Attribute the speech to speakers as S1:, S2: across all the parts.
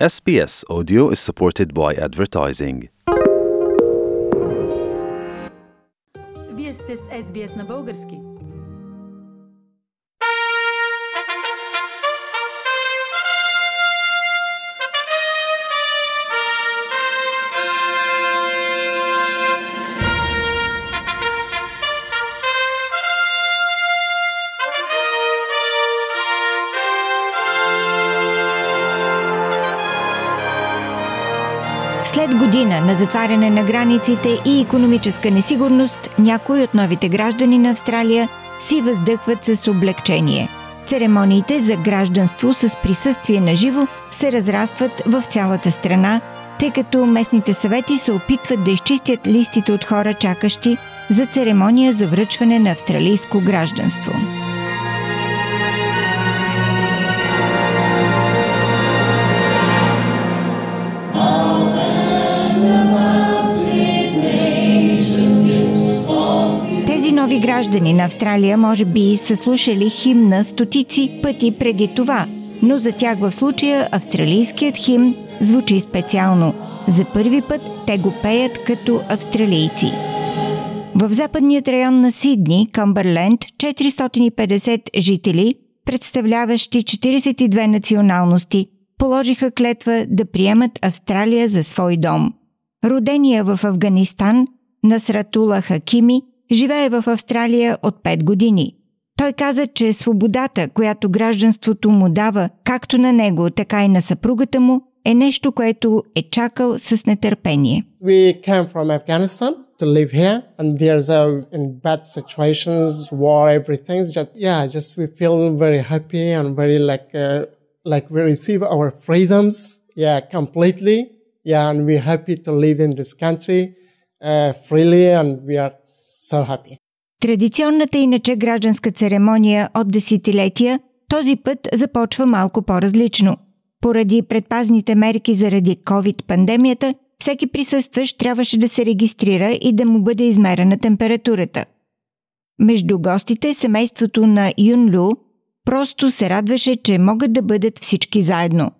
S1: SBS Audio is supported by advertising.
S2: Вие сте с SBS на български.
S3: След година на затваряне на границите и економическа несигурност, някои от новите граждани на Австралия си въздъхват с облегчение. Церемониите за гражданство с присъствие на живо се разрастват в цялата страна, тъй като местните съвети се опитват да изчистят листите от хора чакащи за церемония за връчване на австралийско гражданство. Нови граждани на Австралия може би са слушали химна стотици пъти преди това, но за тях в случая австралийският химн звучи специално. За първи път те го пеят като австралийци. В западният район на Сидни, Къмбърленд, 450 жители, представляващи 42 националности, положиха клетва да приемат Австралия за свой дом. Родения в Афганистан, Насратула Хакими живее в Австралия от 5 години. Той каза, че свободата, която гражданството му дава както на него, така и на съпругата му, е нещо, което е чакал с нетърпение.
S4: We came from Afghanistan to live here, and there's a in bad situations, war, everything. Just yeah, just we feel very happy and very like uh, like we receive our freedoms, yeah, completely, yeah, and we're happy to live in this country uh, freely, and we are so.
S3: Традиционната иначе гражданска церемония от десетилетия този път започва малко по-различно. Поради предпазните мерки заради COVID-пандемията, всеки присъстващ трябваше да се регистрира и да му бъде измерена температурата. Между гостите семейството на Юнлю просто се радваше, че могат да бъдат всички заедно.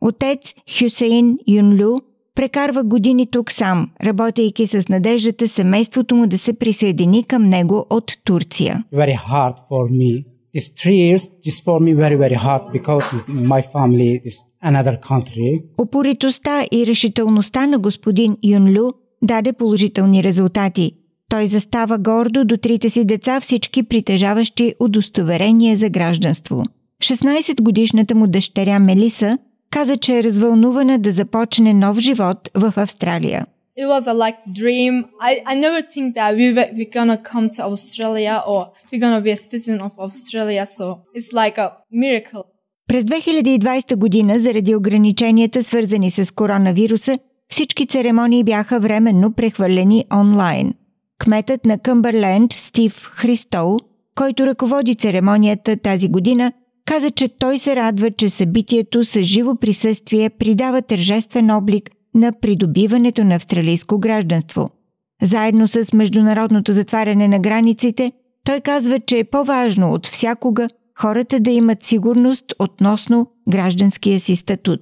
S3: Отец Хюсейн Юнлю прекарва години тук сам, работейки с надеждата семейството му да се присъедини към него от Турция.
S5: very hard for me. These three years, just for me, very, very hard because my family is another country.
S3: Упоритостта и решителността на господин Юнлю даде положителни резултати. Той застава гордо до трите си деца, всички притежаващи удостоверение за гражданство. 16-годишната му дъщеря Мелиса каза, че е развълнувана да започне нов живот в Австралия.
S6: it was a like dream. I, I never think that we were, gonna come to Australia or we're gonna be a citizen of Australia. So it's like a miracle.
S3: През 2020 година, заради ограниченията, свързани с коронавируса, всички церемонии бяха временно прехвърлени онлайн. Кметът на Къмбърленд Стив Христол, който ръководи церемонията тази година, каза, че той се радва, че събитието с живо присъствие придава тържествен облик на придобиването на австралийско гражданство. Заедно с международното затваряне на границите, той казва, че е по-важно от всякога хората да имат сигурност относно гражданския си статут.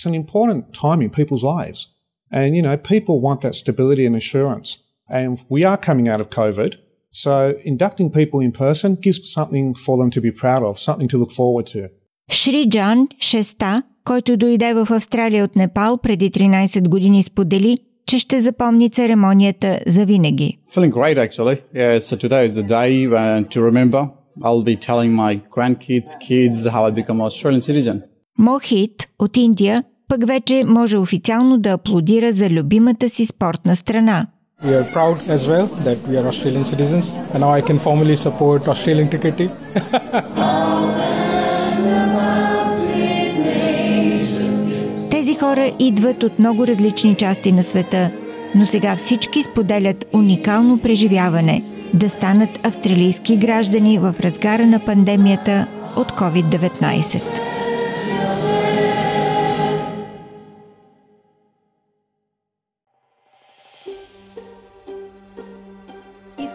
S7: it's an important time in people's lives. And, you know, people want that stability and assurance. And we are coming out of COVID. So inducting people in person gives something for them to be proud of, something to look forward to.
S3: Шри Джан, шеста, който дойде в Австралия от Непал преди 13 години, сподели, че ще запомни церемонията за винаги.
S8: Feeling great, actually. Yeah, so today is the day uh, to remember. I'll be telling my grandkids, kids, how I become an Australian citizen.
S3: Мохит от Индия пък вече може официално да аплодира за любимата си спортна страна.
S9: We are proud as well that we are Australian citizens, and now I can formally support Australian cricket team.
S3: Тези хора идват от много различни части на света, но сега всички споделят уникално преживяване да станат австралийски граждани в разгара на пандемията от COVID-19.